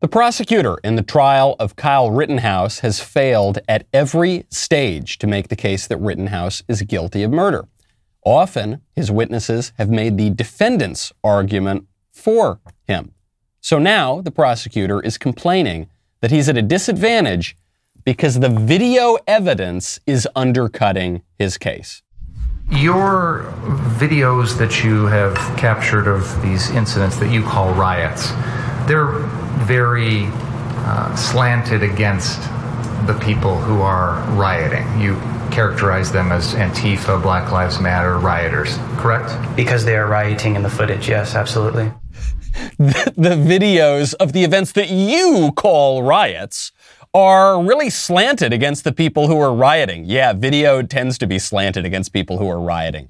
The prosecutor in the trial of Kyle Rittenhouse has failed at every stage to make the case that Rittenhouse is guilty of murder. Often, his witnesses have made the defendant's argument for him. So now the prosecutor is complaining that he's at a disadvantage because the video evidence is undercutting his case. Your videos that you have captured of these incidents that you call riots, they're very uh, slanted against the people who are rioting. You characterize them as Antifa, Black Lives Matter rioters, correct? Because they are rioting in the footage, yes, absolutely. the, the videos of the events that you call riots are really slanted against the people who are rioting. Yeah, video tends to be slanted against people who are rioting.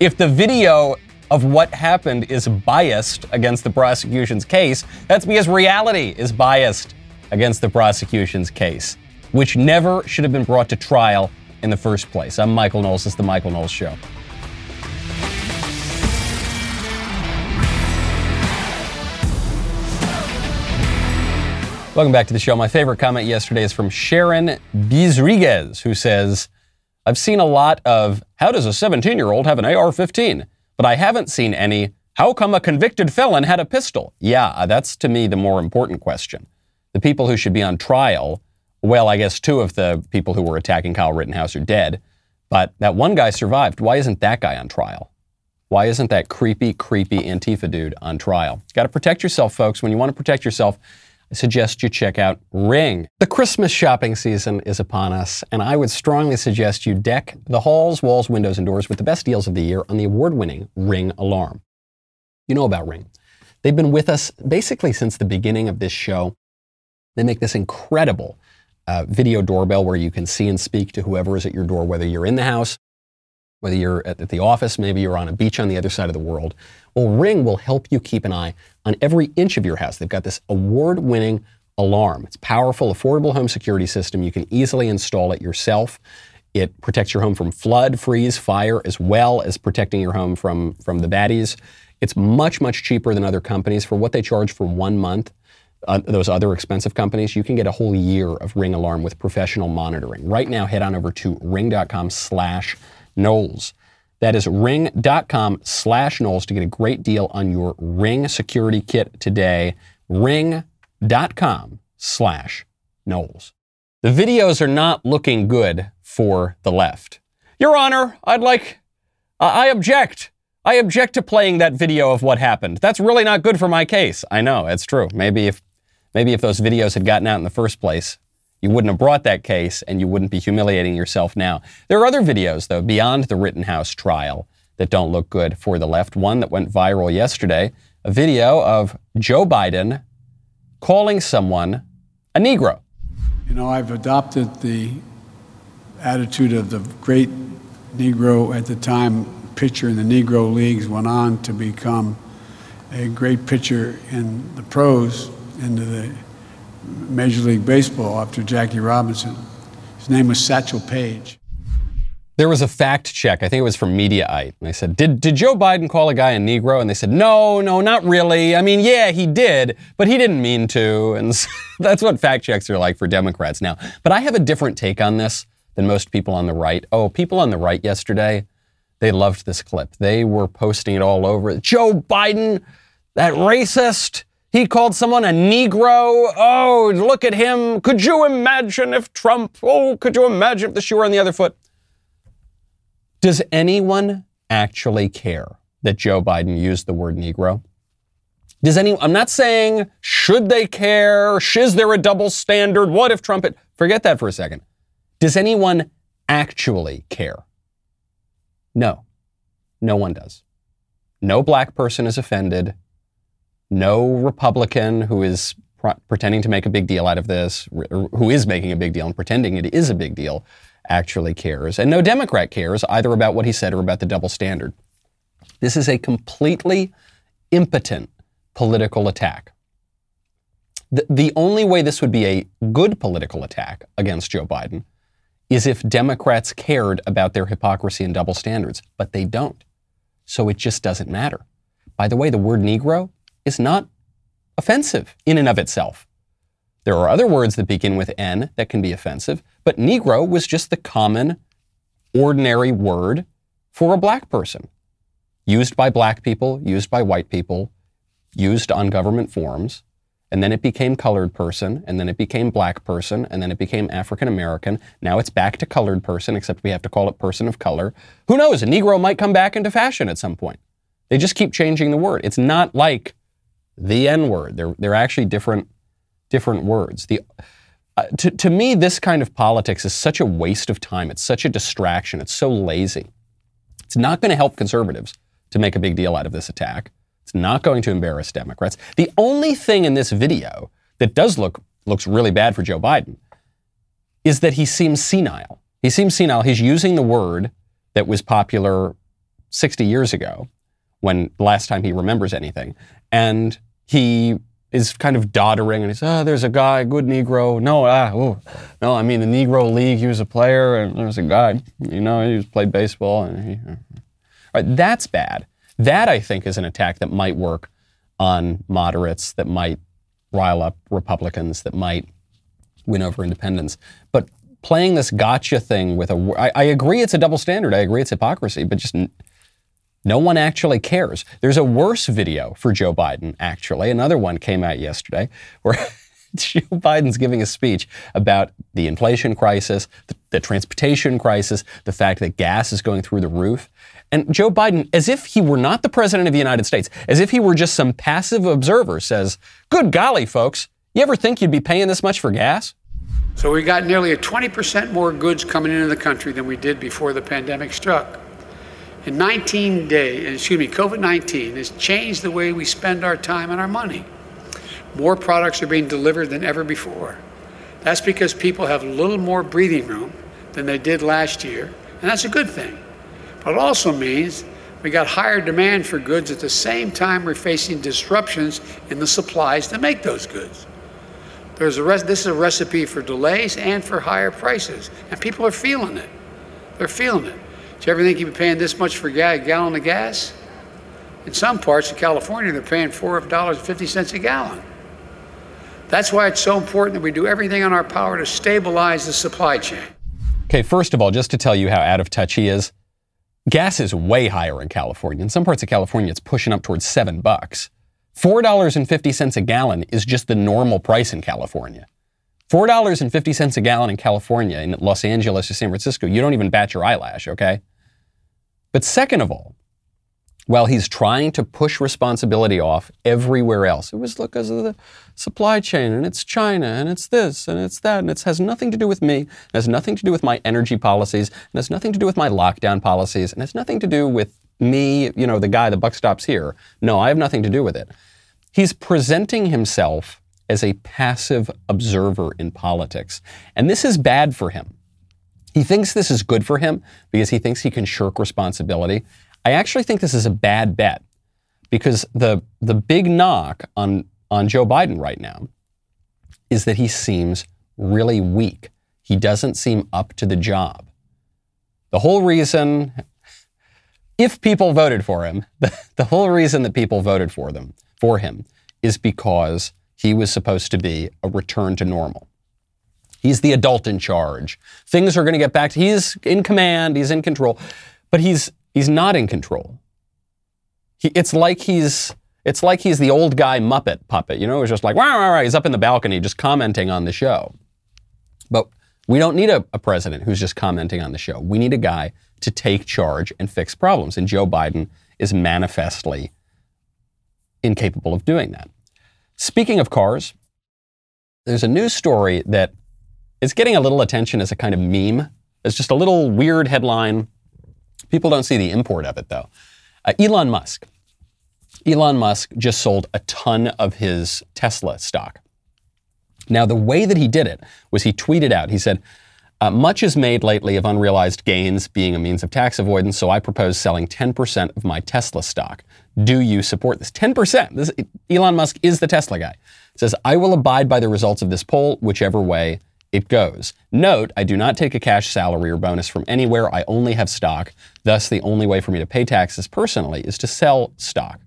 If the video of what happened is biased against the prosecution's case, that's because reality is biased against the prosecution's case, which never should have been brought to trial in the first place. I'm Michael Knowles. Is The Michael Knowles Show. Welcome back to the show. My favorite comment yesterday is from Sharon Bizriguez, who says, I've seen a lot of, how does a 17 year old have an AR 15? But I haven't seen any, how come a convicted felon had a pistol? Yeah, uh, that's to me the more important question. The people who should be on trial, well, I guess two of the people who were attacking Kyle Rittenhouse are dead, but that one guy survived. Why isn't that guy on trial? Why isn't that creepy, creepy Antifa dude on trial? You got to protect yourself, folks. When you want to protect yourself, I suggest you check out Ring. The Christmas shopping season is upon us, and I would strongly suggest you deck the halls, walls, windows, and doors with the best deals of the year on the award winning Ring Alarm. You know about Ring. They've been with us basically since the beginning of this show. They make this incredible uh, video doorbell where you can see and speak to whoever is at your door, whether you're in the house, whether you're at the office, maybe you're on a beach on the other side of the world. Well, Ring will help you keep an eye on every inch of your house. They've got this award winning alarm. It's powerful, affordable home security system. You can easily install it yourself. It protects your home from flood, freeze, fire, as well as protecting your home from, from the baddies. It's much, much cheaper than other companies. For what they charge for one month, uh, those other expensive companies, you can get a whole year of Ring Alarm with professional monitoring. Right now, head on over to ring.com slash Knowles. That is ring.com slash Knowles to get a great deal on your Ring security kit today. Ring.com slash Knowles. The videos are not looking good for the left. Your Honor, I'd like, I object. I object to playing that video of what happened. That's really not good for my case. I know, it's true. Maybe if, maybe if those videos had gotten out in the first place, you wouldn't have brought that case and you wouldn't be humiliating yourself now. There are other videos, though, beyond the Rittenhouse trial that don't look good for the left. One that went viral yesterday a video of Joe Biden calling someone a Negro. You know, I've adopted the attitude of the great Negro at the time pitcher in the Negro leagues, went on to become a great pitcher in the pros, into the Major League Baseball after Jackie Robinson. His name was Satchel Paige. There was a fact check. I think it was from Mediaite. And they said, did, did Joe Biden call a guy a Negro? And they said, no, no, not really. I mean, yeah, he did, but he didn't mean to. And so that's what fact checks are like for Democrats now. But I have a different take on this than most people on the right. Oh, people on the right yesterday, they loved this clip. They were posting it all over. Joe Biden, that racist. He called someone a Negro. Oh, look at him. Could you imagine if Trump, oh, could you imagine if the shoe were on the other foot? Does anyone actually care that Joe Biden used the word Negro? Does any, I'm not saying should they care? Is there a double standard? What if Trump, had, forget that for a second. Does anyone actually care? No, no one does. No black person is offended no Republican who is pretending to make a big deal out of this, who is making a big deal and pretending it is a big deal, actually cares. And no Democrat cares either about what he said or about the double standard. This is a completely impotent political attack. The, the only way this would be a good political attack against Joe Biden is if Democrats cared about their hypocrisy and double standards, but they don't. So it just doesn't matter. By the way, the word Negro is not offensive in and of itself. There are other words that begin with N that can be offensive, but Negro was just the common, ordinary word for a black person. Used by black people, used by white people, used on government forms. And then it became colored person, and then it became black person, and then it became African American. Now it's back to colored person, except we have to call it person of color. Who knows? A Negro might come back into fashion at some point. They just keep changing the word. It's not like the N word. They're, they're actually different, different words. The, uh, to, to me, this kind of politics is such a waste of time. It's such a distraction. It's so lazy. It's not going to help conservatives to make a big deal out of this attack. It's not going to embarrass Democrats. The only thing in this video that does look looks really bad for Joe Biden is that he seems senile. He seems senile. He's using the word that was popular 60 years ago when last time he remembers anything. And he is kind of doddering and he says, oh, there's a guy, good Negro. No, ah, oh, no, I mean the Negro League, he was a player and there was a guy, you know, he played baseball and he, right, that's bad. That I think is an attack that might work on moderates, that might rile up Republicans, that might win over independents. But playing this gotcha thing with a, I, I agree it's a double standard. I agree it's hypocrisy, but just no one actually cares. There's a worse video for Joe Biden, actually. Another one came out yesterday where Joe Biden's giving a speech about the inflation crisis, the, the, transportation crisis, the fact that gas is going through the roof. And Joe Biden, as if he were not the president of the United States, as if he were just some passive observer, says, Good golly, folks, you ever think you'd be paying this much for gas? So we got nearly a 20% more goods coming into the country than we did before the pandemic struck. In 19 days, excuse me, COVID 19 has changed the way we spend our time and our money. More products are being delivered than ever before. That's because people have a little more breathing room than they did last year, and that's a good thing. But it also means we got higher demand for goods at the same time we're facing disruptions in the supplies to make those goods. There's a this is a recipe for delays and for higher prices, and people are feeling it. They're feeling it. Do you ever think you'd be paying this much for a gallon of gas? In some parts of California, they're paying $4.50 a gallon. That's why it's so important that we do everything in our power to stabilize the supply chain. Okay, first of all, just to tell you how out of touch he is, gas is way higher in California. In some parts of California, it's pushing up towards seven bucks. $4.50 a gallon is just the normal price in California. $4.50 a gallon in California, in Los Angeles or San Francisco, you don't even bat your eyelash, okay? But second of all, while he's trying to push responsibility off everywhere else, it was because of the supply chain and it's China and it's this and it's that and it has nothing to do with me, it has nothing to do with my energy policies, and has nothing to do with my lockdown policies, and has nothing to do with me, you know, the guy, the buck stops here. No, I have nothing to do with it. He's presenting himself as a passive observer in politics, and this is bad for him. He thinks this is good for him because he thinks he can shirk responsibility. I actually think this is a bad bet because the, the big knock on, on Joe Biden right now is that he seems really weak. He doesn't seem up to the job. The whole reason, if people voted for him, the, the whole reason that people voted for them, for him, is because he was supposed to be a return to normal. He's the adult in charge. Things are going to get back to, he's in command, he's in control, but he's, he's not in control. He, it's like he's, it's like he's the old guy Muppet puppet, you know, he's just like, wah, wah. he's up in the balcony just commenting on the show. But we don't need a, a president who's just commenting on the show. We need a guy to take charge and fix problems. And Joe Biden is manifestly incapable of doing that. Speaking of cars, there's a news story that it's getting a little attention as a kind of meme. It's just a little weird headline. People don't see the import of it, though. Uh, Elon Musk. Elon Musk just sold a ton of his Tesla stock. Now, the way that he did it was he tweeted out, he said, uh, much is made lately of unrealized gains being a means of tax avoidance, so I propose selling 10% of my Tesla stock. Do you support this? 10%. This, Elon Musk is the Tesla guy. Says, I will abide by the results of this poll, whichever way it goes. Note, I do not take a cash salary or bonus from anywhere. I only have stock. Thus, the only way for me to pay taxes personally is to sell stock.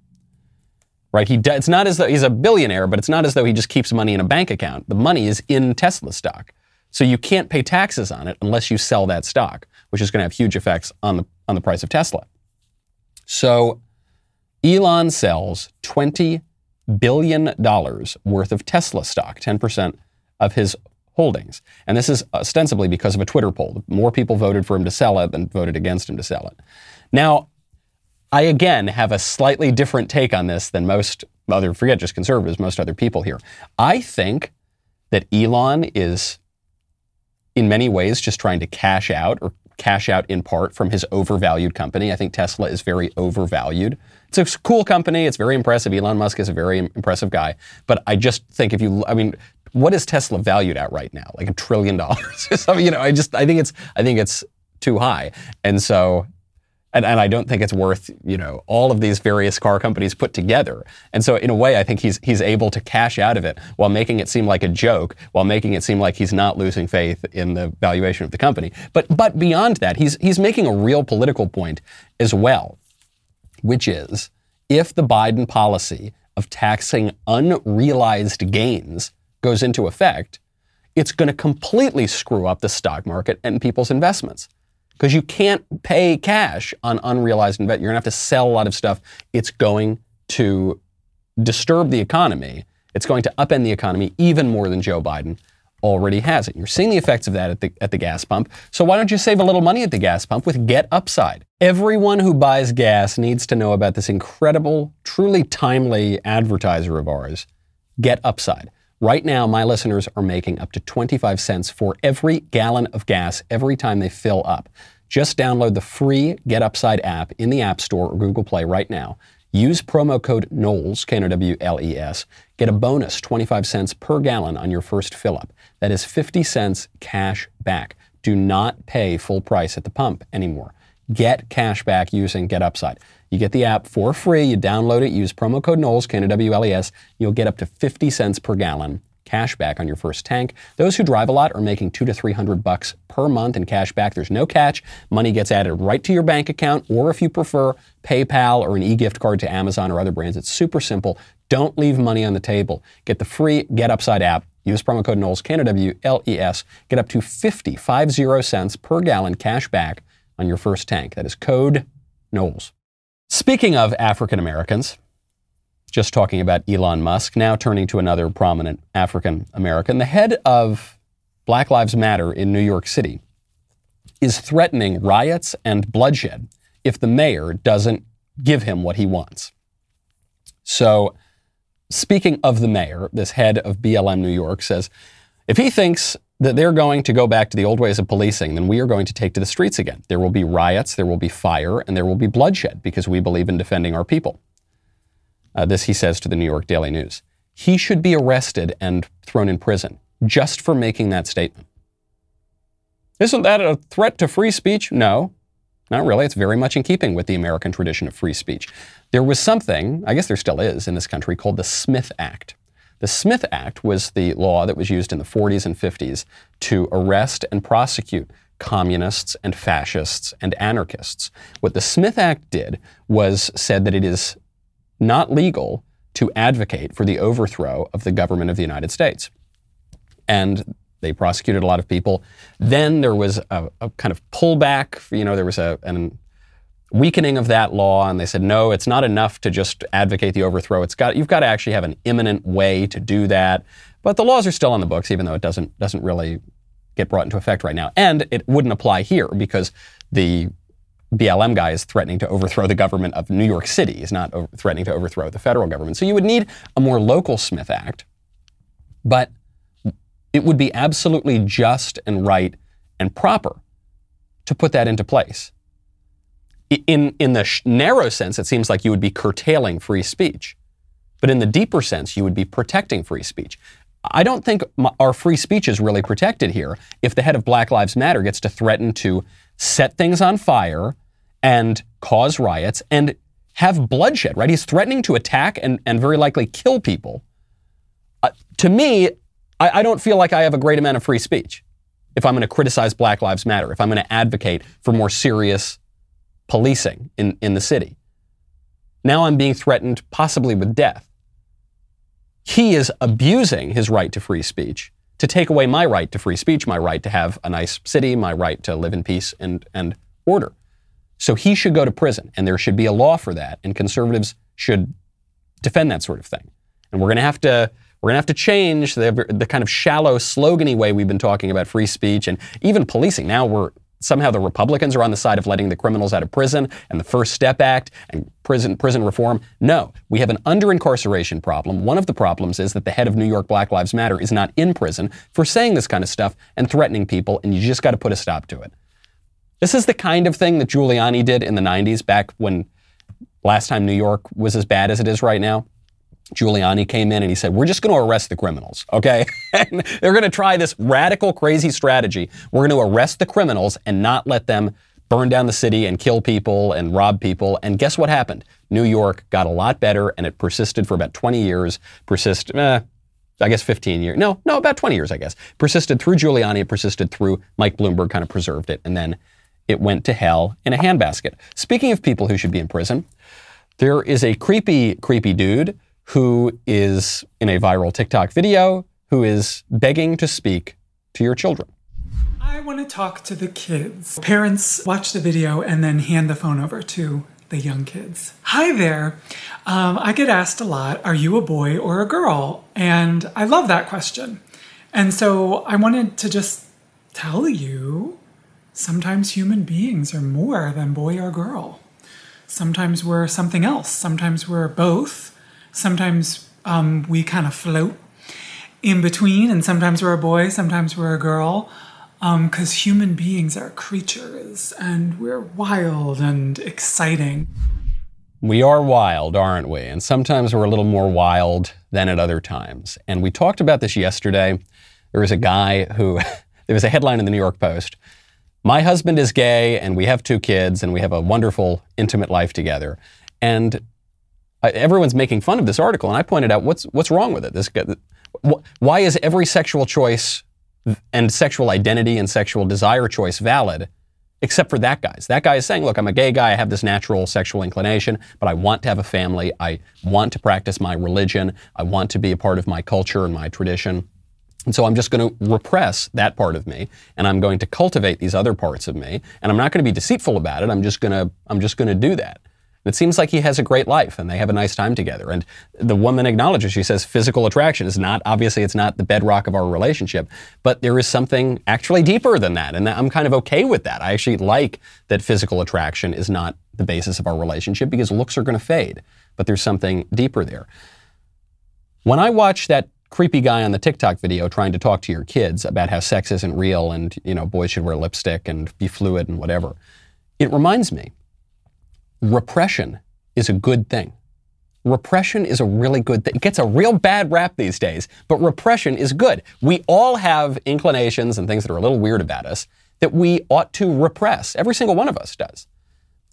right? He, it's not as though he's a billionaire, but it's not as though he just keeps money in a bank account. The money is in Tesla stock. So you can't pay taxes on it unless you sell that stock, which is going to have huge effects on the, on the price of Tesla. So Elon sells $20 billion worth of Tesla stock, 10% of his holdings. And this is ostensibly because of a Twitter poll. More people voted for him to sell it than voted against him to sell it. Now, I again have a slightly different take on this than most other, forget just conservatives, most other people here. I think that Elon is in many ways just trying to cash out or cash out in part from his overvalued company. I think Tesla is very overvalued. It's a cool company. It's very impressive. Elon Musk is a very impressive guy. But I just think if you, I mean, what is Tesla valued at right now? Like a trillion dollars? you know, I just, I think it's, I think it's too high. And so and, and I don't think it's worth, you know, all of these various car companies put together. And so in a way, I think he's he's able to cash out of it while making it seem like a joke, while making it seem like he's not losing faith in the valuation of the company. But but beyond that, he's he's making a real political point as well, which is if the Biden policy of taxing unrealized gains goes into effect, it's going to completely screw up the stock market and people's investments because you can't pay cash on unrealized investment. You're going to have to sell a lot of stuff. It's going to disturb the economy. It's going to upend the economy even more than Joe Biden already has it. You're seeing the effects of that at the, at the gas pump. So why don't you save a little money at the gas pump with Get Upside? Everyone who buys gas needs to know about this incredible, truly timely advertiser of ours, Get Upside. Right now, my listeners are making up to 25 cents for every gallon of gas every time they fill up. Just download the free Get Upside app in the App Store or Google Play right now. Use promo code Knowles, K-N-O-W-L-E-S. Get a bonus 25 cents per gallon on your first fill up. That is 50 cents cash back. Do not pay full price at the pump anymore. Get cash back using Get Upside. You get the app for free. You download it, use promo code Knowles, K-N-O-W-L-E-S. You'll get up to 50 cents per gallon cash back on your first tank. Those who drive a lot are making two to three hundred bucks per month in cash back. There's no catch. Money gets added right to your bank account, or if you prefer, PayPal or an e-gift card to Amazon or other brands. It's super simple. Don't leave money on the table. Get the free Get Upside app. Use promo code Knowles, K-N-O-W-L-E-S. Get up to 50, 50 cents per gallon cash back on your first tank. That is code Knowles. Speaking of African Americans, just talking about Elon Musk, now turning to another prominent African American, the head of Black Lives Matter in New York City is threatening riots and bloodshed if the mayor doesn't give him what he wants. So, speaking of the mayor, this head of BLM New York says if he thinks that they're going to go back to the old ways of policing, then we are going to take to the streets again. There will be riots, there will be fire, and there will be bloodshed because we believe in defending our people. Uh, this he says to the New York Daily News. He should be arrested and thrown in prison just for making that statement. Isn't that a threat to free speech? No, not really. It's very much in keeping with the American tradition of free speech. There was something, I guess there still is in this country, called the Smith Act. The Smith Act was the law that was used in the 40s and 50s to arrest and prosecute communists and fascists and anarchists. What the Smith Act did was said that it is not legal to advocate for the overthrow of the government of the United States. And they prosecuted a lot of people. Then there was a, a kind of pullback. You know, there was a, an weakening of that law, and they said, no, it's not enough to just advocate the overthrow. It's got, you've got to actually have an imminent way to do that. But the laws are still on the books, even though it doesn't, doesn't really get brought into effect right now. And it wouldn't apply here because the BLM guy is threatening to overthrow the government of New York City. He's not over- threatening to overthrow the federal government. So you would need a more local Smith Act, but it would be absolutely just and right and proper to put that into place in, in the sh- narrow sense, it seems like you would be curtailing free speech. But in the deeper sense, you would be protecting free speech. I don't think our free speech is really protected here if the head of Black Lives Matter gets to threaten to set things on fire and cause riots and have bloodshed, right? He's threatening to attack and, and very likely kill people. Uh, to me, I, I don't feel like I have a great amount of free speech if I'm going to criticize Black Lives Matter, if I'm going to advocate for more serious policing in, in the city. Now I'm being threatened possibly with death. He is abusing his right to free speech to take away my right to free speech, my right to have a nice city, my right to live in peace and, and order. So he should go to prison, and there should be a law for that, and conservatives should defend that sort of thing. And we're going to have to we're going to have to change the, the kind of shallow, slogany way we've been talking about free speech and even policing. Now we're somehow the Republicans are on the side of letting the criminals out of prison and the First Step Act and prison prison reform. No, we have an under incarceration problem. One of the problems is that the head of New York Black Lives Matter is not in prison for saying this kind of stuff and threatening people, and you just got to put a stop to it. This is the kind of thing that Giuliani did in the 90s, back when last time New York was as bad as it is right now. Giuliani came in and he said, We're just going to arrest the criminals, okay? and they're going to try this radical, crazy strategy. We're going to arrest the criminals and not let them burn down the city and kill people and rob people. And guess what happened? New York got a lot better and it persisted for about 20 years, persist, eh, I guess 15 years. No, no, about 20 years, I guess. Persisted through Giuliani, it persisted through Mike Bloomberg, kind of preserved it. And then it went to hell in a handbasket. Speaking of people who should be in prison, there is a creepy, creepy dude who is in a viral TikTok video who is begging to speak to your children. I want to talk to the kids. Parents watch the video and then hand the phone over to the young kids. Hi there. Um, I get asked a lot, are you a boy or a girl? And I love that question. And so I wanted to just tell you sometimes human beings are more than boy or girl. Sometimes we're something else. Sometimes we're both. Sometimes um, we kind of float in between, and sometimes we're a boy, sometimes we're a girl, because um, human beings are creatures and we're wild and exciting. We are wild, aren't we? And sometimes we're a little more wild than at other times. And we talked about this yesterday. There was a guy who, there was a headline in the New York Post My husband is gay, and we have two kids, and we have a wonderful, intimate life together. And everyone's making fun of this article, and I pointed out what's what's wrong with it. This why is every sexual choice and sexual identity and sexual desire choice valid, except for that guy's? That guy is saying, "Look, I'm a gay guy. I have this natural sexual inclination, but I want to have a family. I want to practice my religion. I want to be a part of my culture and my tradition." And so I'm just going to repress that part of me, and I'm going to cultivate these other parts of me, and I'm not going to be deceitful about it. I'm just going to I'm just going to do that. It seems like he has a great life and they have a nice time together. And the woman acknowledges, she says, physical attraction is not, obviously, it's not the bedrock of our relationship, but there is something actually deeper than that. And I'm kind of okay with that. I actually like that physical attraction is not the basis of our relationship because looks are going to fade, but there's something deeper there. When I watch that creepy guy on the TikTok video trying to talk to your kids about how sex isn't real and, you know, boys should wear lipstick and be fluid and whatever, it reminds me repression is a good thing. Repression is a really good thing. It gets a real bad rap these days, but repression is good. We all have inclinations and things that are a little weird about us that we ought to repress. Every single one of us does.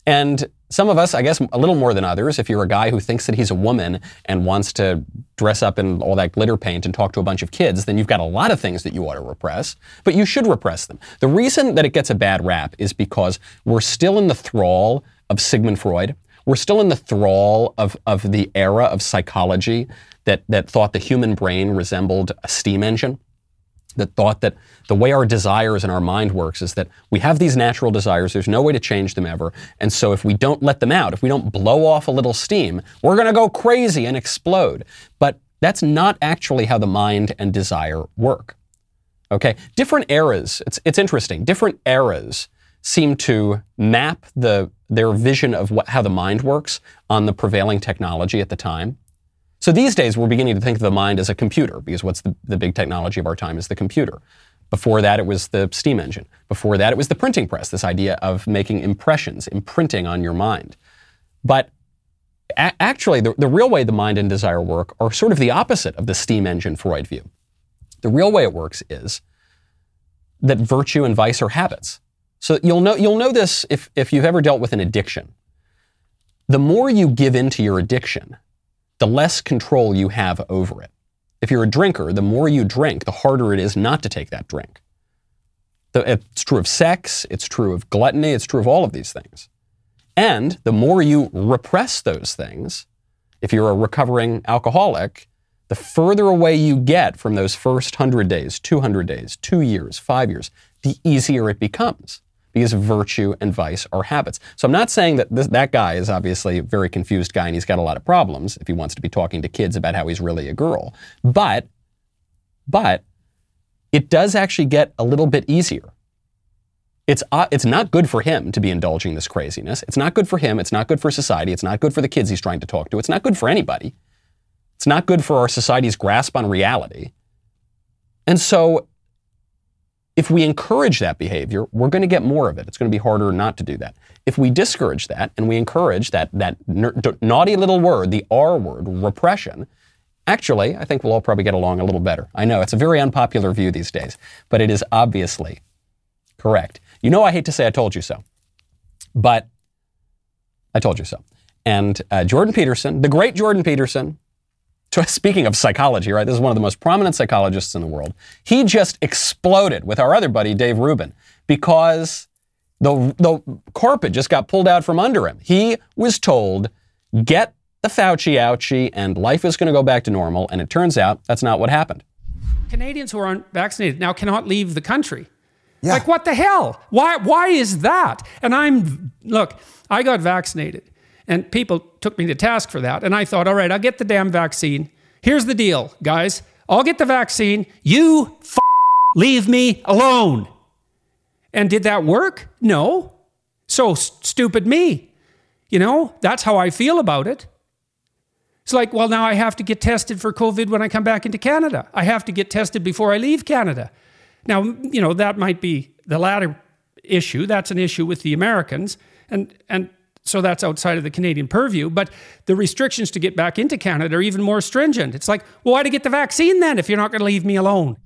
And some of us, I guess, a little more than others, if you're a guy who thinks that he's a woman and wants to dress up in all that glitter paint and talk to a bunch of kids, then you've got a lot of things that you ought to repress, but you should repress them. The reason that it gets a bad rap is because we're still in the thrall of Sigmund Freud. We're still in the thrall of, of the era of psychology that, that thought the human brain resembled a steam engine, that thought that the way our desires and our mind works is that we have these natural desires, there's no way to change them ever. And so if we don't let them out, if we don't blow off a little steam, we're going to go crazy and explode. But that's not actually how the mind and desire work. Okay? Different eras, it's, it's interesting, different eras seem to map the, their vision of what, how the mind works on the prevailing technology at the time. So these days, we're beginning to think of the mind as a computer because what's the, the big technology of our time is the computer. Before that, it was the steam engine. Before that, it was the printing press, this idea of making impressions, imprinting on your mind. But a- actually, the, the real way the mind and desire work are sort of the opposite of the steam engine Freud view. The real way it works is that virtue and vice are habits. So you'll know, you'll know this if, if you've ever dealt with an addiction. The more you give into your addiction, the less control you have over it. If you're a drinker, the more you drink, the harder it is not to take that drink. It's true of sex, it's true of gluttony, it's true of all of these things. And the more you repress those things, if you're a recovering alcoholic, the further away you get from those first 100 days, 200 days, two years, five years, the easier it becomes because virtue and vice are habits. So I'm not saying that this, that guy is obviously a very confused guy and he's got a lot of problems if he wants to be talking to kids about how he's really a girl. But, but it does actually get a little bit easier. It's, uh, it's not good for him to be indulging this craziness. It's not good for him. It's not good for society. It's not good for the kids he's trying to talk to. It's not good for anybody. It's not good for our society's grasp on reality. And so, if we encourage that behavior, we're going to get more of it. It's going to be harder not to do that. If we discourage that and we encourage that, that naughty little word, the R word, repression, actually, I think we'll all probably get along a little better. I know it's a very unpopular view these days, but it is obviously correct. You know, I hate to say I told you so, but I told you so. And uh, Jordan Peterson, the great Jordan Peterson, speaking of psychology, right? This is one of the most prominent psychologists in the world. He just exploded with our other buddy, Dave Rubin, because the, the carpet just got pulled out from under him. He was told, get the Fauci ouchie and life is going to go back to normal. And it turns out that's not what happened. Canadians who aren't vaccinated now cannot leave the country. Yeah. Like, what the hell? Why, why is that? And I'm, look, I got vaccinated. And people took me to task for that. And I thought, all right, I'll get the damn vaccine. Here's the deal, guys. I'll get the vaccine. You f- leave me alone. And did that work? No. So stupid me. You know, that's how I feel about it. It's like, well, now I have to get tested for COVID when I come back into Canada. I have to get tested before I leave Canada. Now, you know, that might be the latter issue. That's an issue with the Americans. And, and so that's outside of the Canadian purview. But the restrictions to get back into Canada are even more stringent. It's like, well, why to get the vaccine then if you're not going to leave me alone?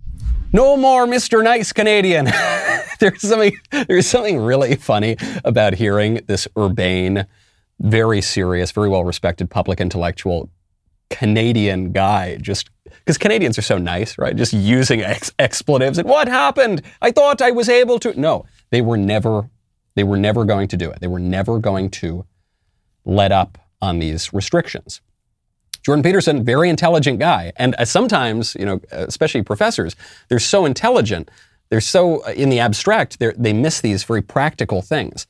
No more Mr. Nice Canadian. there's something there's something really funny about hearing this urbane, very serious, very well respected public intellectual Canadian guy just because Canadians are so nice, right? Just using ex- expletives and what happened? I thought I was able to. No, they were never they were never going to do it. They were never going to let up on these restrictions. Jordan Peterson, very intelligent guy. And uh, sometimes, you know, especially professors, they're so intelligent, they're so uh, in the abstract, they miss these very practical things.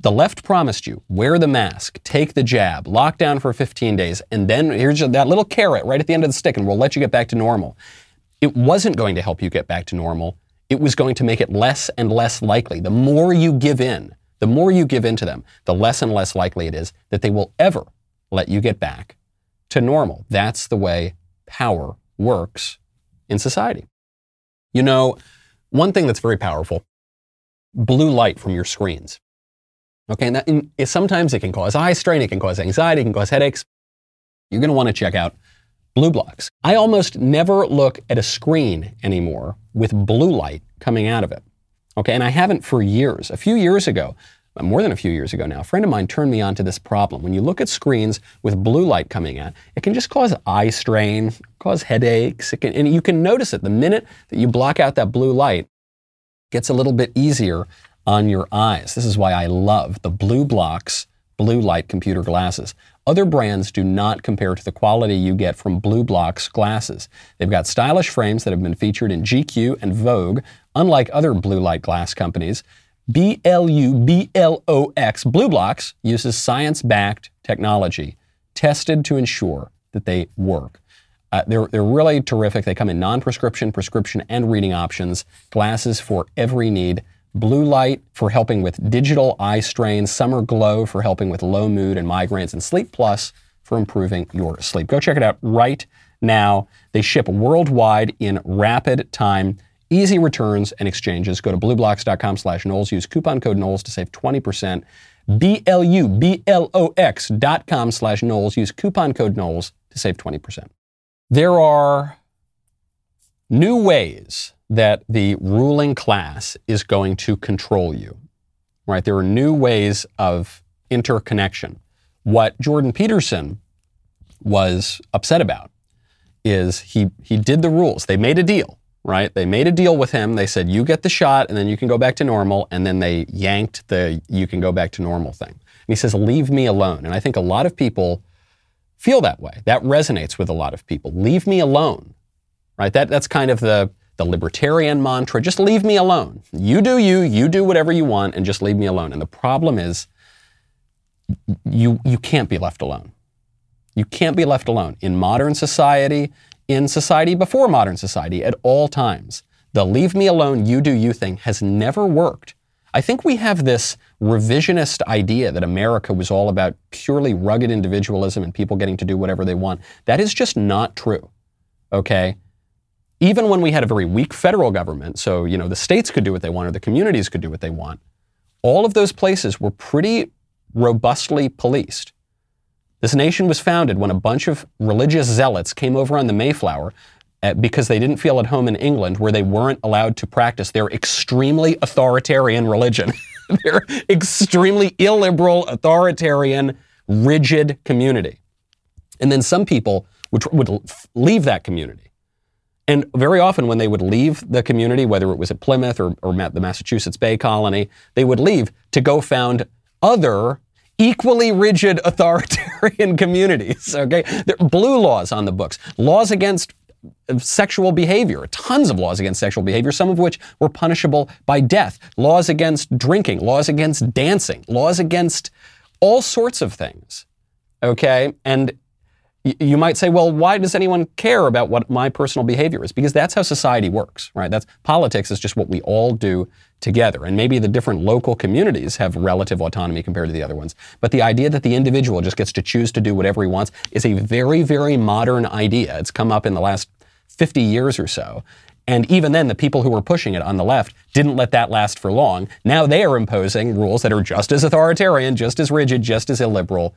The left promised you wear the mask, take the jab, lock down for 15 days, and then here's that little carrot right at the end of the stick, and we'll let you get back to normal. It wasn't going to help you get back to normal it was going to make it less and less likely. The more you give in, the more you give in to them, the less and less likely it is that they will ever let you get back to normal. That's the way power works in society. You know, one thing that's very powerful blue light from your screens. Okay, and that, and sometimes it can cause eye strain, it can cause anxiety, it can cause headaches. You're going to want to check out BLUblox. I almost never look at a screen anymore with blue light coming out of it. Okay, and I haven't for years. A few years ago, uh, more than a few years ago now, a friend of mine turned me on to this problem. When you look at screens with blue light coming out, it can just cause eye strain, cause headaches, can, and you can notice it the minute that you block out that blue light. Gets a little bit easier on your eyes. This is why I love the BLUblox, blue light computer glasses. Other brands do not compare to the quality you get from BLUblox glasses. They've got stylish frames that have been featured in GQ and Vogue, unlike other blue light glass companies. B-L-U-B-L-O-X, BLUblox uses science-backed technology tested to ensure that they work. Uh, they're, they're really terrific. They come in non-prescription, prescription, and reading options, glasses for every need. Blue light for helping with digital eye strain, summer glow for helping with low mood and migraines, and sleep plus for improving your sleep. Go check it out right now. They ship worldwide in rapid time. Easy returns and exchanges. Go to blublox.com slash Knowles. Use coupon code Knowles to save 20%. B-L-U-B-L-O-X dot com slash Knowles. Use coupon code Knowles to save 20%. There are new ways that the ruling class is going to control you. Right? There are new ways of interconnection. What Jordan Peterson was upset about is he he did the rules. They made a deal, right? They made a deal with him. They said you get the shot and then you can go back to normal and then they yanked the you can go back to normal thing. And he says, Leave me alone. And I think a lot of people feel that way. That resonates with a lot of people. Leave me alone. Right? That, that's kind of the, the libertarian mantra. Just leave me alone. You do you, you do whatever you want, and just leave me alone. And the problem is, you, you can't be left alone. You can't be left alone. In modern society, in society before modern society, at all times, the leave me alone, you do you thing has never worked. I think we have this revisionist idea that America was all about purely rugged individualism and people getting to do whatever they want. That is just not true. Okay? Even when we had a very weak federal government, so, you know, the states could do what they want or the communities could do what they want, all of those places were pretty robustly policed. This nation was founded when a bunch of religious zealots came over on the Mayflower uh, because they didn't feel at home in England where they weren't allowed to practice their extremely authoritarian religion. their extremely illiberal, authoritarian, rigid community. And then some people would, would leave that community. And very often, when they would leave the community, whether it was at Plymouth or, or the Massachusetts Bay Colony, they would leave to go found other equally rigid authoritarian communities. Okay, there are blue laws on the books, laws against uh, sexual behavior, tons of laws against sexual behavior, some of which were punishable by death, laws against drinking, laws against dancing, laws against all sorts of things. Okay? And you might say, well, why does anyone care about what my personal behavior is? Because that's how society works, right? That's politics is just what we all do together. And maybe the different local communities have relative autonomy compared to the other ones. But the idea that the individual just gets to choose to do whatever he wants is a very, very modern idea. It's come up in the last 50 years or so. And even then, the people who were pushing it on the left didn't let that last for long. Now they are imposing rules that are just as authoritarian, just as rigid, just as illiberal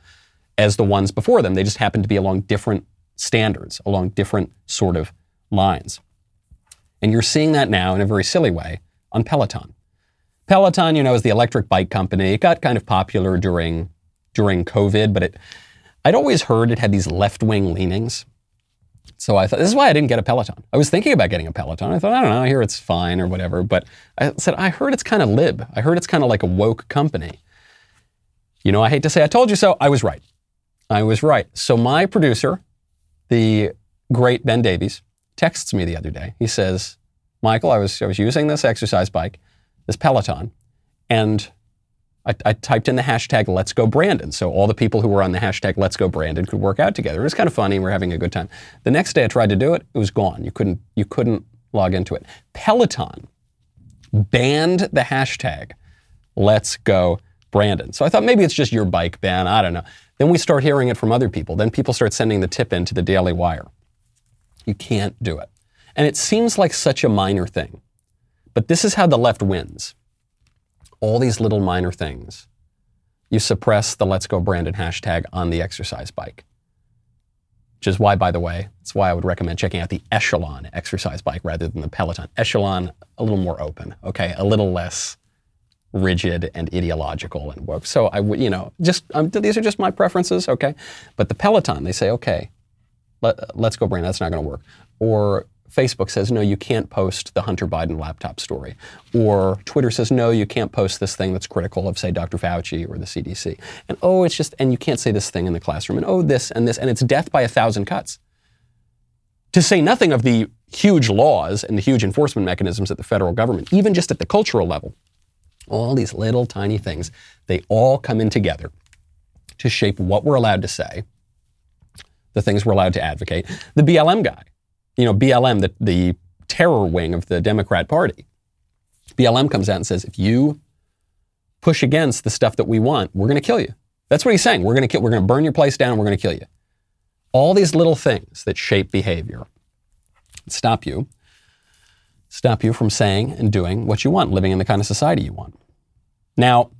as the ones before them. They just happen to be along different standards, along different sort of lines. And you're seeing that now in a very silly way on Peloton. Peloton, you know, is the electric bike company. It got kind of popular during during COVID, but it I'd always heard it had these left-wing leanings. So I thought this is why I didn't get a Peloton. I was thinking about getting a Peloton. I thought I don't know, I hear it's fine or whatever, but I said I heard it's kind of lib. I heard it's kind of like a woke company. You know, I hate to say I told you so. I was right. I was right. So my producer, the great Ben Davies, texts me the other day. He says, Michael, I was, I was using this exercise bike, this Peloton, and I, I, typed in the hashtag Let's Go Brandon. So all the people who were on the hashtag Let's Go Brandon could work out together. It was kind of funny. We we're having a good time. The next day I tried to do it. It was gone. You couldn't, you couldn't log into it. Peloton banned the hashtag Let's Go Brandon. So I thought maybe it's just your bike ban. I don't know. Then we start hearing it from other people. Then people start sending the tip in to the Daily Wire. You can't do it. And it seems like such a minor thing. But this is how the left wins. All these little minor things. You suppress the Let's Go Brandon hashtag on the exercise bike. Which is why, by the way, it's why I would recommend checking out the Echelon exercise bike rather than the Peloton. Echelon, a little more open, okay? A little less rigid and ideological and woke. So I would, you know, just um, these are just my preferences, okay? But the Peloton, they say, okay, let, us go, Brandon. That's not going to work. Or Facebook says, no, you can't post the Hunter Biden laptop story. Or Twitter says, no, you can't post this thing that's critical of, say, Dr. Fauci or the CDC. And oh, it's just, and you can't say this thing in the classroom. And oh, this and this. And it's death by a thousand cuts. To say nothing of the huge laws and the huge enforcement mechanisms at the federal government, even just at the cultural level. All these little tiny things, they all come in together to shape what we're allowed to say, the things we're allowed to advocate. The BLM guy, you know, BLM, the, the terror wing of the Democrat Party, BLM comes out and says, if you push against the stuff that we want, we're going to kill you. That's what he's saying. We're going to kill, we're going to burn your place down we're going to kill you. All these little things that shape behavior stop you stop you from saying and doing what you want, living in the kind of society you want. Now,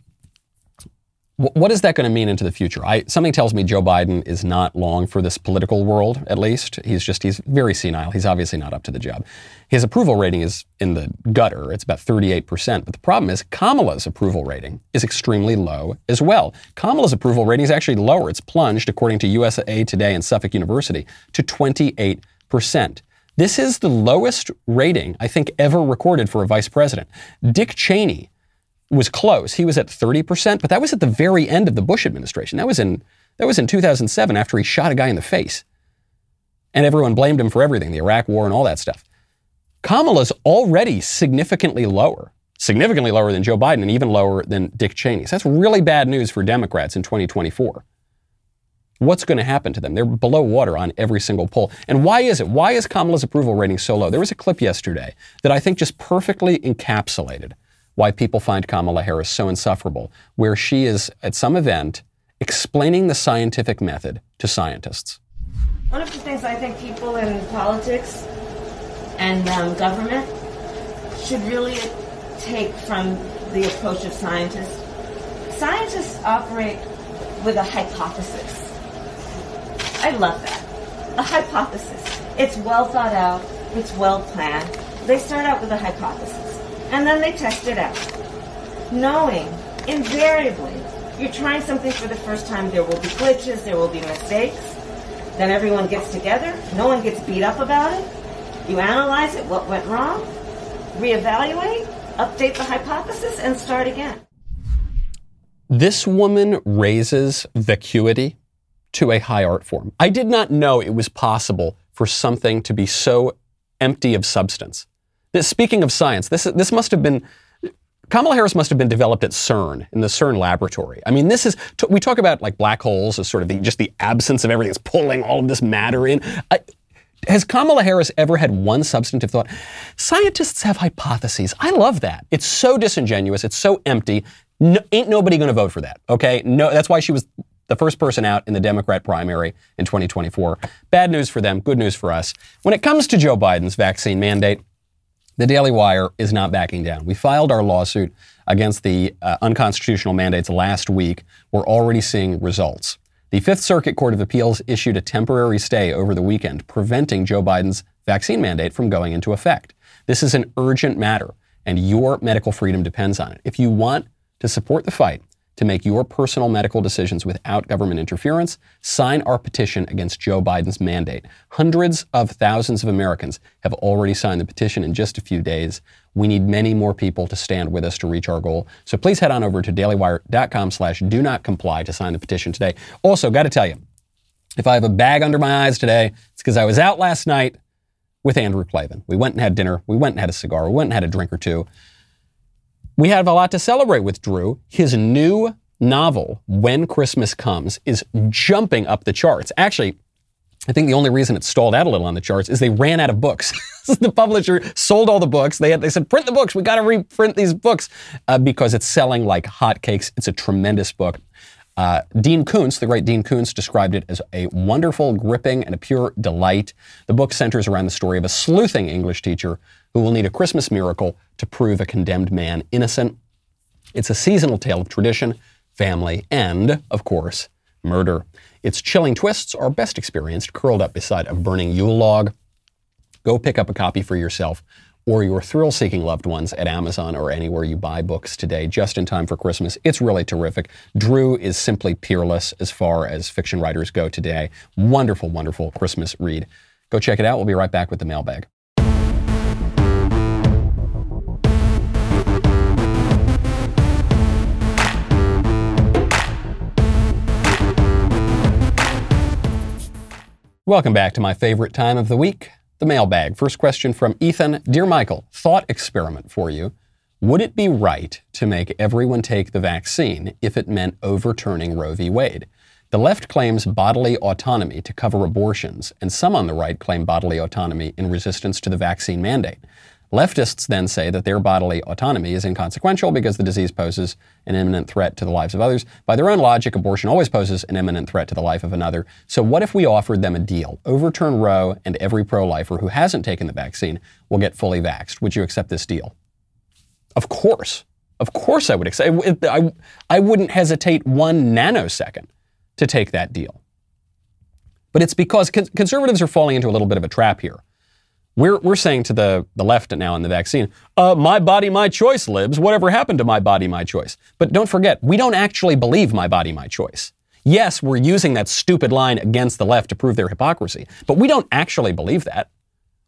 what is that going to mean into the future? I, something tells me Joe Biden is not long for this political world, at least. He's just, he's very senile. He's obviously not up to the job. His approval rating is in the gutter. It's about 38%. But the problem is Kamala's approval rating is extremely low as well. Kamala's approval rating is actually lower. It's plunged, according to USA Today and Suffolk University, to 28%. This is the lowest rating, I think, ever recorded for a vice president. Dick Cheney was close. He was at 30%, but that was at the very end of the Bush administration. That was in that was in 2007 after he shot a guy in the face. And everyone blamed him for everything, the Iraq war and all that stuff. Kamala's already significantly lower, significantly lower than Joe Biden and even lower than Dick Cheney. So that's really bad news for Democrats in 2024. What's going to happen to them? They're below water on every single poll. And why is it? Why is Kamala's approval rating so low? There was a clip yesterday that I think just perfectly encapsulated why people find Kamala Harris so insufferable, where she is at some event explaining the scientific method to scientists. One of the things I think people in politics and um, government should really take from the approach of scientists scientists operate with a hypothesis. I love that. A hypothesis. It's well thought out, it's well planned. They start out with a hypothesis and then they test it out. Knowing invariably you're trying something for the first time, there will be glitches, there will be mistakes. Then everyone gets together, no one gets beat up about it. You analyze it, what went wrong, reevaluate, update the hypothesis, and start again. This woman raises vacuity to a high art form. I did not know it was possible for something to be so empty of substance. This, speaking of science, this, this must have been Kamala Harris must have been developed at CERN in the CERN laboratory. I mean, this is we talk about like black holes as sort of the, just the absence of everything. It's pulling all of this matter in. I, has Kamala Harris ever had one substantive thought? Scientists have hypotheses. I love that. It's so disingenuous. It's so empty. No, ain't nobody going to vote for that. Okay, no. That's why she was the first person out in the Democrat primary in 2024. Bad news for them. Good news for us. When it comes to Joe Biden's vaccine mandate. The Daily Wire is not backing down. We filed our lawsuit against the uh, unconstitutional mandates last week. We're already seeing results. The Fifth Circuit Court of Appeals issued a temporary stay over the weekend, preventing Joe Biden's vaccine mandate from going into effect. This is an urgent matter, and your medical freedom depends on it. If you want to support the fight, to make your personal medical decisions without government interference, sign our petition against Joe Biden's mandate. Hundreds of thousands of Americans have already signed the petition in just a few days. We need many more people to stand with us to reach our goal. So please head on over to dailywire.com slash do not comply to sign the petition today. Also, got to tell you, if I have a bag under my eyes today, it's because I was out last night with Andrew Klavan. We went and had dinner. We went and had a cigar. We went and had a drink or two we have a lot to celebrate with Drew. His new novel, When Christmas Comes, is jumping up the charts. Actually, I think the only reason it stalled out a little on the charts is they ran out of books. the publisher sold all the books. They had, they said, print the books. We got to reprint these books uh, because it's selling like hotcakes. It's a tremendous book. Uh, Dean Koontz, the great Dean Koontz, described it as a wonderful, gripping, and a pure delight. The book centers around the story of a sleuthing English teacher who will need a Christmas miracle to prove a condemned man innocent. It's a seasonal tale of tradition, family, and, of course, murder. Its chilling twists are best experienced curled up beside a burning Yule log. Go pick up a copy for yourself or your thrill seeking loved ones at Amazon or anywhere you buy books today, just in time for Christmas. It's really terrific. Drew is simply peerless as far as fiction writers go today. Wonderful, wonderful Christmas read. Go check it out. We'll be right back with the mailbag. Welcome back to my favorite time of the week, the mailbag. First question from Ethan. Dear Michael, thought experiment for you. Would it be right to make everyone take the vaccine if it meant overturning Roe v. Wade? The left claims bodily autonomy to cover abortions, and some on the right claim bodily autonomy in resistance to the vaccine mandate. Leftists then say that their bodily autonomy is inconsequential because the disease poses an imminent threat to the lives of others. By their own logic, abortion always poses an imminent threat to the life of another. So, what if we offered them a deal? Overturn Roe, and every pro lifer who hasn't taken the vaccine will get fully vaxxed. Would you accept this deal? Of course. Of course, I would accept. I, I wouldn't hesitate one nanosecond to take that deal. But it's because conservatives are falling into a little bit of a trap here. We're, we're saying to the, the left now in the vaccine, uh, my body, my choice, libs. Whatever happened to my body, my choice? But don't forget, we don't actually believe my body, my choice. Yes, we're using that stupid line against the left to prove their hypocrisy, but we don't actually believe that.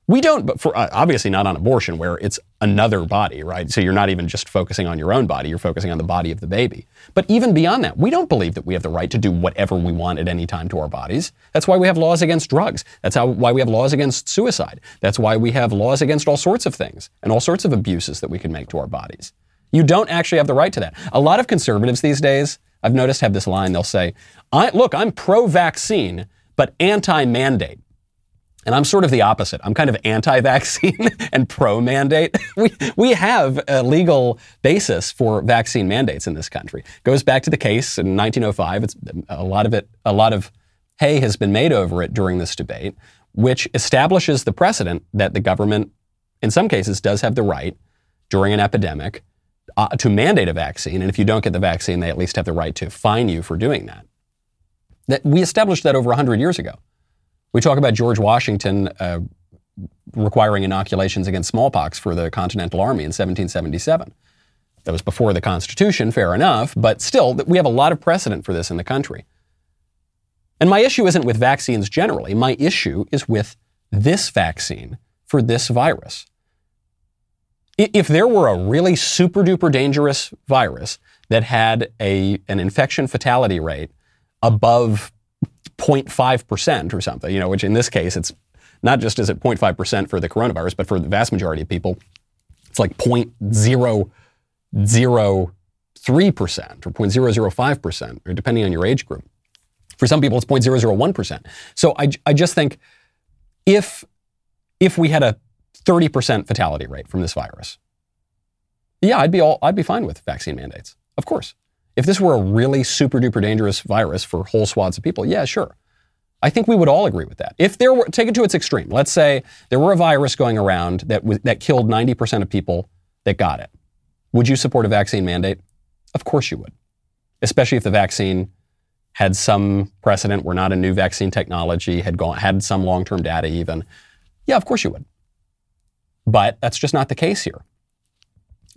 We don't, but for uh, obviously not on abortion, where it's another body, right? So you're not even just focusing on your own body, you're focusing on the body of the baby. But even beyond that, we don't believe that we have the right to do whatever we want at any time to our bodies. That's why we have laws against drugs. That's how, why we have laws against suicide. That's why we have laws against all sorts of things and all sorts of abuses that we can make to our bodies. You don't actually have the right to that. A lot of conservatives these days, I've noticed, have this line. They'll say, Look, I'm pro vaccine, but anti mandate. And I'm sort of the opposite. I'm kind of anti vaccine and pro mandate. We, we have a legal basis for vaccine mandates in this country. Goes back to the case in 1905. It's a lot of it, a lot of hay has been made over it during this debate, which establishes the precedent that the government, in some cases, does have the right during an epidemic uh, to mandate a vaccine. And if you don't get the vaccine, they at least have the right to fine you for doing that. That we established that over 100 years ago. We talk about George Washington uh, requiring inoculations against smallpox for the Continental Army in 1777. That was before the Constitution, fair enough, but still, we have a lot of precedent for this in the country. And my issue isn't with vaccines generally. My issue is with this vaccine for this virus. If there were a really super duper dangerous virus that had a, an infection fatality rate above 0.5% or something, you know, which in this case, it's not just is it 0.5% for the coronavirus, but for the vast majority of people, it's like 0.003% or 0.005%, or depending on your age group. For some people, it's 0.001%. So I, I just think if, if we had a 30% fatality rate from this virus, yeah, I'd be all, I'd be fine with vaccine mandates. Of course. If this were a really super duper dangerous virus for whole swaths of people, yeah, sure. I think we would all agree with that. If there were, take it to its extreme. Let's say there were a virus going around that, that killed 90% of people that got it. Would you support a vaccine mandate? Of course you would. Especially if the vaccine had some precedent, were not a new vaccine technology, had gone, had some long-term data even. Yeah, of course you would. But that's just not the case here.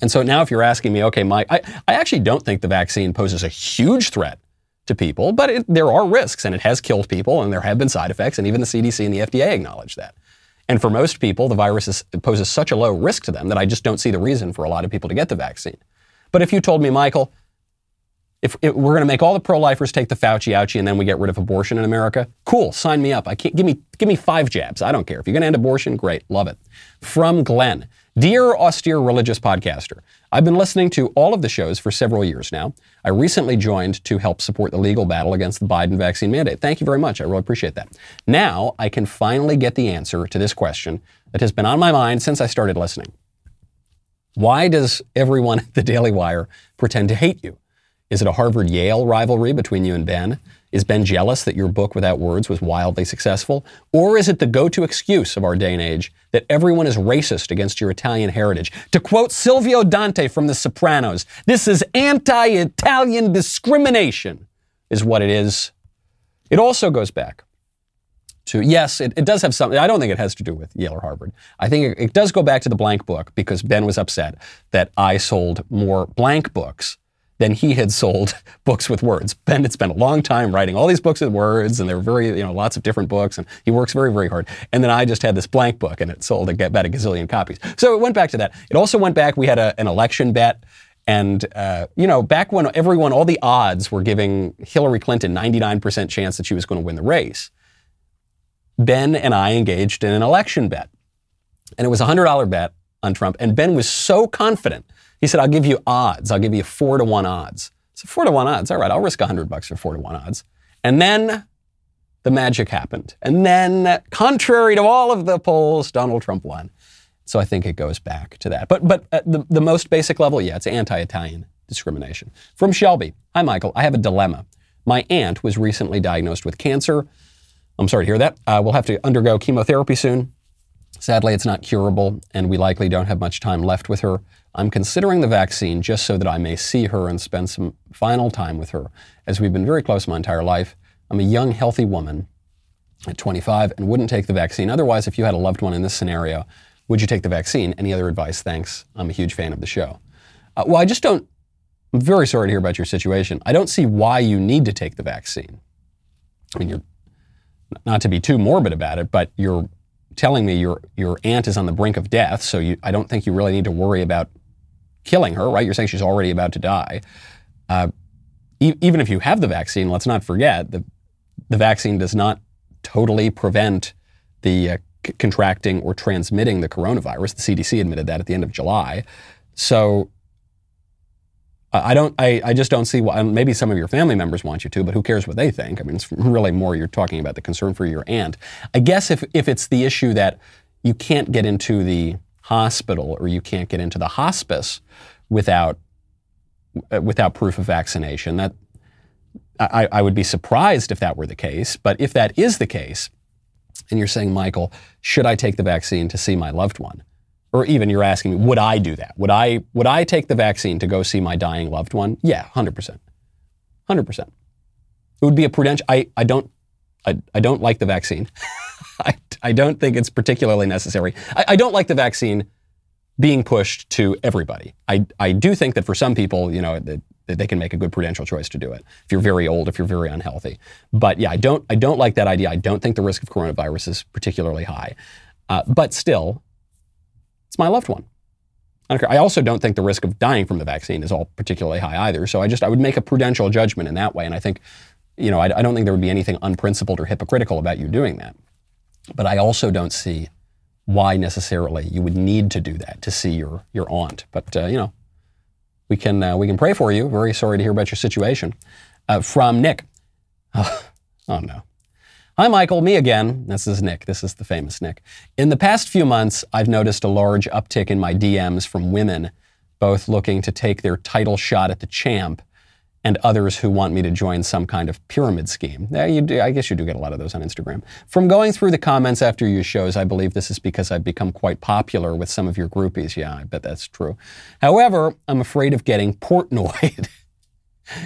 And so now if you're asking me, okay, Mike, I, I actually don't think the vaccine poses a huge threat to people, but it, there are risks and it has killed people and there have been side effects and even the CDC and the FDA acknowledge that. And for most people, the virus is, poses such a low risk to them that I just don't see the reason for a lot of people to get the vaccine. But if you told me, Michael, if, if we're going to make all the pro-lifers take the Fauci ouchie and then we get rid of abortion in America, cool, sign me up. I can't give me give me five jabs. I don't care. If you're going to end abortion, great, love it. From Glenn. Dear austere religious podcaster, I've been listening to all of the shows for several years now. I recently joined to help support the legal battle against the Biden vaccine mandate. Thank you very much. I really appreciate that. Now I can finally get the answer to this question that has been on my mind since I started listening. Why does everyone at the Daily Wire pretend to hate you? Is it a Harvard Yale rivalry between you and Ben? Is Ben jealous that your book without words was wildly successful? Or is it the go to excuse of our day and age that everyone is racist against your Italian heritage? To quote Silvio Dante from The Sopranos, this is anti Italian discrimination, is what it is. It also goes back to, yes, it, it, does have something, I don't think it has to do with Yale or Harvard. I think it, it does go back to the blank book because Ben was upset that I sold more blank books than he had sold books with words. Ben had spent a long time writing all these books with words, and there were very, you know, lots of different books, and he works very, very hard. And then I just had this blank book, and it sold about a gazillion copies. So it went back to that. It also went back. We had a, an election bet. And, uh, you know, back when everyone, all the odds were giving Hillary Clinton 99% chance that she was going to win the race, Ben and I engaged in an election bet. And it was a $100 bet on Trump. And Ben was so confident he said, I'll give you odds. I'll give you four to one odds. So four to one odds. All right, I'll risk a hundred bucks for four to one odds. And then the magic happened. And then, contrary to all of the polls, Donald Trump won. So I think it goes back to that. But but at the, the most basic level, yeah, it's anti-Italian discrimination. From Shelby, hi Michael, I have a dilemma. My aunt was recently diagnosed with cancer. I'm sorry to hear that. Uh, we'll have to undergo chemotherapy soon. Sadly, it's not curable, and we likely don't have much time left with her. I'm considering the vaccine just so that I may see her and spend some final time with her, as we've been very close my entire life. I'm a young, healthy woman at 25 and wouldn't take the vaccine. Otherwise, if you had a loved one in this scenario, would you take the vaccine? Any other advice? Thanks. I'm a huge fan of the show. Uh, well, I just don't, I'm very sorry to hear about your situation. I don't see why you need to take the vaccine. I mean, you're, not to be too morbid about it, but you're telling me your your aunt is on the brink of death, so you, I don't think you really need to worry about killing her, right? You're saying she's already about to die. Uh, e- even if you have the vaccine, let's not forget the the vaccine does not totally prevent the uh, c- contracting or transmitting the coronavirus. The CDC admitted that at the end of July. So I don't. I, I just don't see why. Maybe some of your family members want you to, but who cares what they think? I mean, it's really more you're talking about the concern for your aunt. I guess if if it's the issue that you can't get into the hospital or you can't get into the hospice without uh, without proof of vaccination, that I, I would be surprised if that were the case. But if that is the case, and you're saying, Michael, should I take the vaccine to see my loved one? Or even you're asking me, would I do that? Would I would I take the vaccine to go see my dying loved one? Yeah, hundred percent, hundred percent. It would be a prudential. I, I don't I, I don't like the vaccine. I, I don't think it's particularly necessary. I, I don't like the vaccine being pushed to everybody. I, I do think that for some people, you know, that, that they can make a good prudential choice to do it. If you're very old, if you're very unhealthy. But yeah, I don't I don't like that idea. I don't think the risk of coronavirus is particularly high. Uh, but still, it's my loved one. I. I also don't think the risk of dying from the vaccine is all particularly high either. So I just I would make a prudential judgment in that way. And I think, you know, I, I don't think there would be anything unprincipled or hypocritical about you doing that. But I also don't see why necessarily you would need to do that to see your your aunt. But uh, you know, we can uh, we can pray for you. Very sorry to hear about your situation. Uh, from Nick. Oh, oh no. Hi, Michael. Me again. This is Nick. This is the famous Nick. In the past few months, I've noticed a large uptick in my DMs from women, both looking to take their title shot at the champ and others who want me to join some kind of pyramid scheme. Yeah, you do, I guess you do get a lot of those on Instagram. From going through the comments after your shows, I believe this is because I've become quite popular with some of your groupies. Yeah, I bet that's true. However, I'm afraid of getting Portnoyed.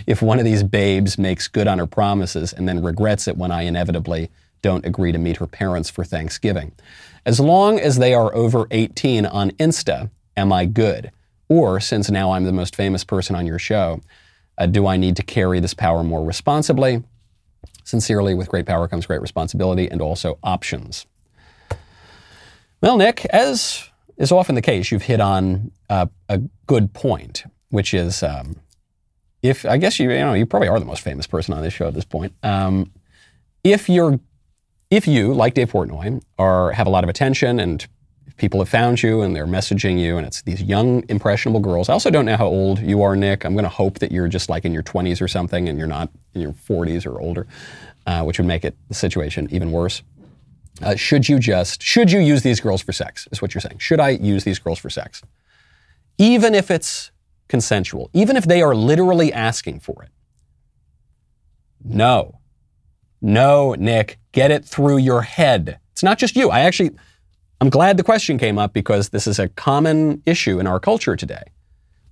if one of these babes makes good on her promises and then regrets it when I inevitably don't agree to meet her parents for Thanksgiving. As long as they are over 18 on Insta, am I good? Or, since now I'm the most famous person on your show, uh, do I need to carry this power more responsibly? Sincerely, with great power comes great responsibility and also options. Well, Nick, as is often the case, you've hit on uh, a good point, which is um, if I guess you you know you probably are the most famous person on this show at this point. Um, if you're if you like Dave Portnoy are have a lot of attention and people have found you and they're messaging you and it's these young impressionable girls. I also don't know how old you are, Nick. I'm going to hope that you're just like in your 20s or something and you're not in your 40s or older, uh, which would make it the situation even worse. Uh, should you just should you use these girls for sex? Is what you're saying? Should I use these girls for sex? Even if it's consensual, even if they are literally asking for it. No. No, Nick, get it through your head. It's not just you. I actually, I'm glad the question came up because this is a common issue in our culture today.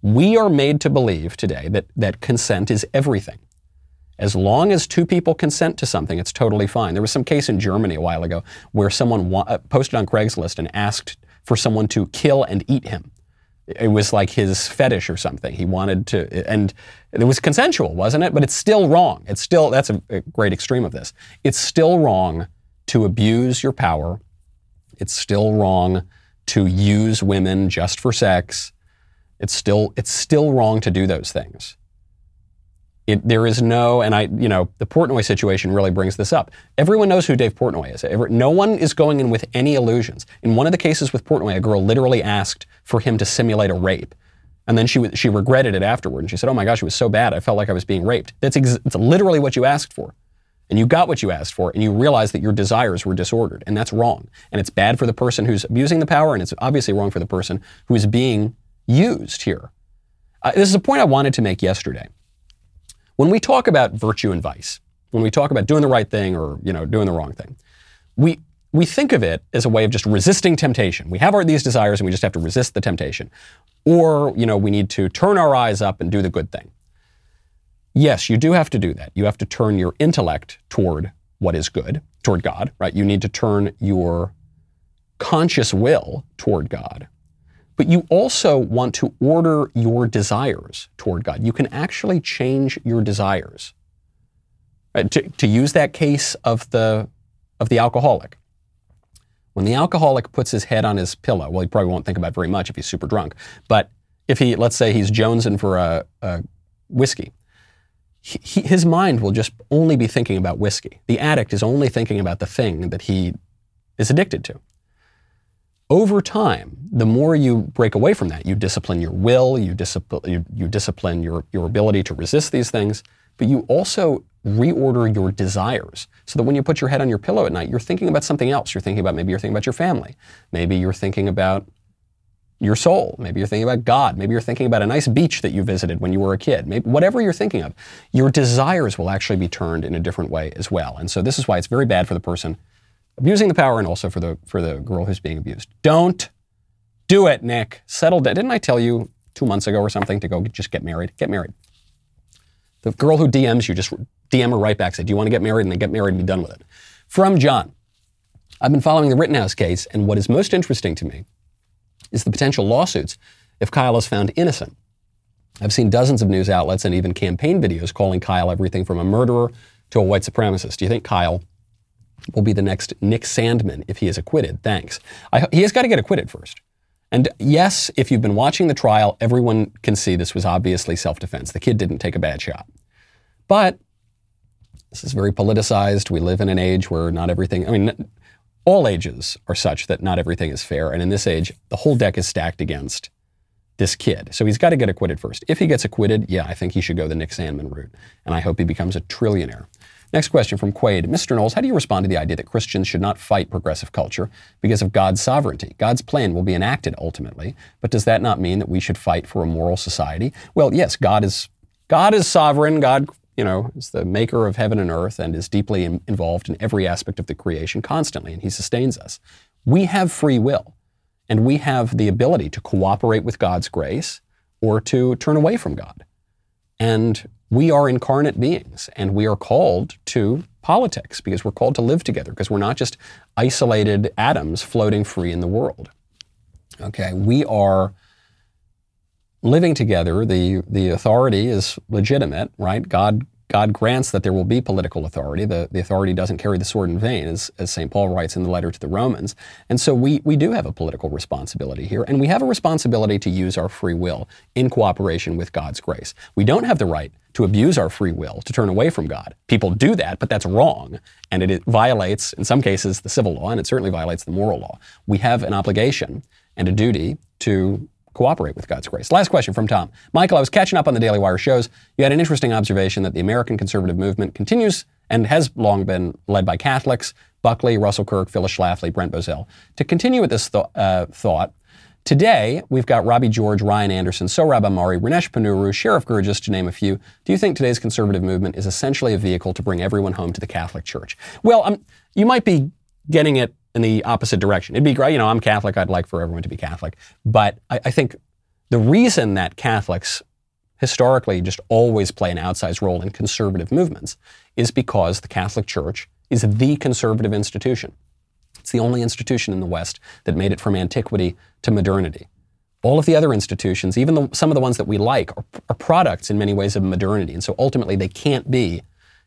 We are made to believe today that, that consent is everything. As long as two people consent to something, it's totally fine. There was some case in Germany a while ago where someone wa- uh, posted on Craigslist and asked for someone to kill and eat him. It was like his fetish or something. He wanted to, and it was consensual, wasn't it? But it's still wrong. It's still, that's a, a great extreme of this. It's still wrong to abuse your power. It's still wrong to use women just for sex. It's still, it's still wrong to do those things. It, there is no, and I, you know, the Portnoy situation really brings this up. Everyone knows who Dave Portnoy is. No one is going in with any illusions. In one of the cases with Portnoy, a girl literally asked for him to simulate a rape. And then she, she regretted it afterward. And she said, Oh my gosh, it was so bad. I felt like I was being raped. That's ex- literally what you asked for. And you got what you asked for, and you realized that your desires were disordered. And that's wrong. And it's bad for the person who's abusing the power, and it's obviously wrong for the person who is being used here. Uh, this is a point I wanted to make yesterday. When we talk about virtue and vice, when we talk about doing the right thing or you know doing the wrong thing, we we think of it as a way of just resisting temptation. We have our, these desires and we just have to resist the temptation. Or, you know, we need to turn our eyes up and do the good thing. Yes, you do have to do that. You have to turn your intellect toward what is good, toward God, right? You need to turn your conscious will toward God. But you also want to order your desires toward God. You can actually change your desires. Right? To, to use that case of the, of the alcoholic, When the alcoholic puts his head on his pillow, well, he probably won't think about it very much if he's super drunk. But if he, let's say he's jonesing for a, a whiskey, he, his mind will just only be thinking about whiskey. The addict is only thinking about the thing that he is addicted to. Over time, the more you break away from that, you discipline your will, you, discipline, you, you discipline your, your ability to resist these things, but you also reorder your desires so that when you put your head on your pillow at night, you're thinking about something else. You're thinking about maybe you're thinking about your family. Maybe you're thinking about your soul. Maybe you're thinking about God. Maybe you're thinking about a nice beach that you visited when you were a kid. Maybe whatever you're thinking of, your desires will actually be turned in a different way as well. And so this is why it's very bad for the person abusing the power and also for the for the girl who's being abused. Don't do it, Nick. Settle down. Didn't I tell you two months ago or something to go just get married? Get married. The girl who DMs you, just DM her right back. Say, do you want to get married? And then get married and be done with it. From John. I've been following the Rittenhouse case, and what is most interesting to me is the potential lawsuits if Kyle is found innocent. I've seen dozens of news outlets and even campaign videos calling Kyle everything from a murderer to a white supremacist. Do you think Kyle will be the next Nick Sandmann if he is acquitted? Thanks. I, he has got to get acquitted first. And yes, if you've been watching the trial, everyone can see this was obviously self defense. The kid didn't take a bad shot. But this is very politicized. We live in an age where not everything, I mean, all ages are such that not everything is fair. And in this age, the whole deck is stacked against this kid. So he's got to get acquitted first. If he gets acquitted, yeah, I think he should go the Nick Sandmann route. And I hope he becomes a trillionaire. Next question from Quaid. Mr. Knowles, how do you respond to the idea that Christians should not fight progressive culture because of God's sovereignty? God's plan will be enacted ultimately, but does that not mean that we should fight for a moral society? Well, yes, God is God is sovereign. God, you know, is the maker of heaven and earth and is deeply in, involved in every aspect of the creation constantly, and he sustains us. We have free will, and we have the ability to cooperate with God's grace or to turn away from God. And we are incarnate beings and we are called to politics because we're called to live together because we're not just isolated atoms floating free in the world. Okay, we are living together. The, the authority is legitimate, right? God God grants that there will be political authority. The, the authority doesn't carry the sword in vain, as, as St. Paul writes in the letter to the Romans. And so we, we do have a political responsibility here, and we have a responsibility to use our free will in cooperation with God's grace. We don't have the right to abuse our free will, to turn away from God. People do that, but that's wrong, and it, it violates, in some cases, the civil law, and it certainly violates the moral law. We have an obligation and a duty to cooperate with God's grace. Last question from Tom. Michael, I was catching up on the Daily Wire shows. You had an interesting observation that the American conservative movement continues and has long been led by Catholics, Buckley, Russell Kirk, Phyllis Schlafly, Brent Bozell. To continue with this th- uh, thought, today we've got Robbie George, Ryan Anderson, Sohrab Ahmari, Ramesh Ponnuru, Sherif Girgis, to name a few. Do you think today's conservative movement is essentially a vehicle to bring everyone home to the Catholic Church? Well, um, you might be getting it in the opposite direction. It'd be great, you know, I'm Catholic, I'd like for everyone to be Catholic. But I, I think the reason that Catholics historically just always play an outsized role in conservative movements is because the Catholic Church is the conservative institution. It's the only institution in the West that made it from antiquity to modernity. All of the other institutions, even the, some of the ones that we like, are, are, products in many ways of modernity. And so ultimately, they can't be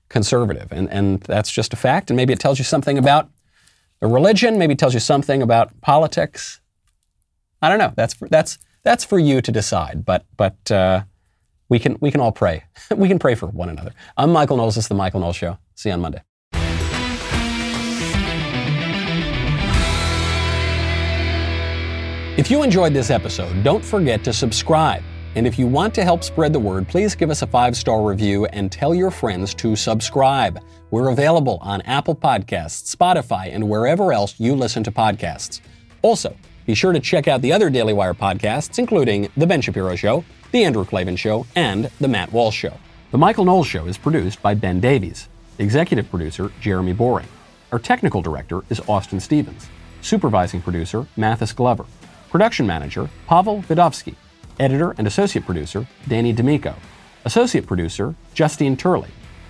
conservative. And, and that's just a fact. And maybe it tells you something about a religion maybe tells you something about politics. I don't know. That's for, that's that's for you to decide. But but uh, we can we can all pray. we can pray for one another. I'm Michael Knowles. This is the Michael Knowles Show. See you on Monday. If you enjoyed this episode, don't forget to subscribe. And if you want to help spread the word, please give us a five star review and tell your friends to subscribe. We're available on Apple Podcasts, Spotify, and wherever else you listen to podcasts. Also, be sure to check out the other Daily Wire podcasts, including The Ben Shapiro Show, The Andrew Klavan Show, and The Matt Walsh Show. The Michael Knowles Show is produced by Ben Davies. Executive producer, Jeremy Boring. Our technical director is Austin Stevens. Supervising producer, Mathis Glover. Production manager, Pavel Vidovsky. Editor and associate producer, Danny D'Amico. Associate producer, Justine Turley.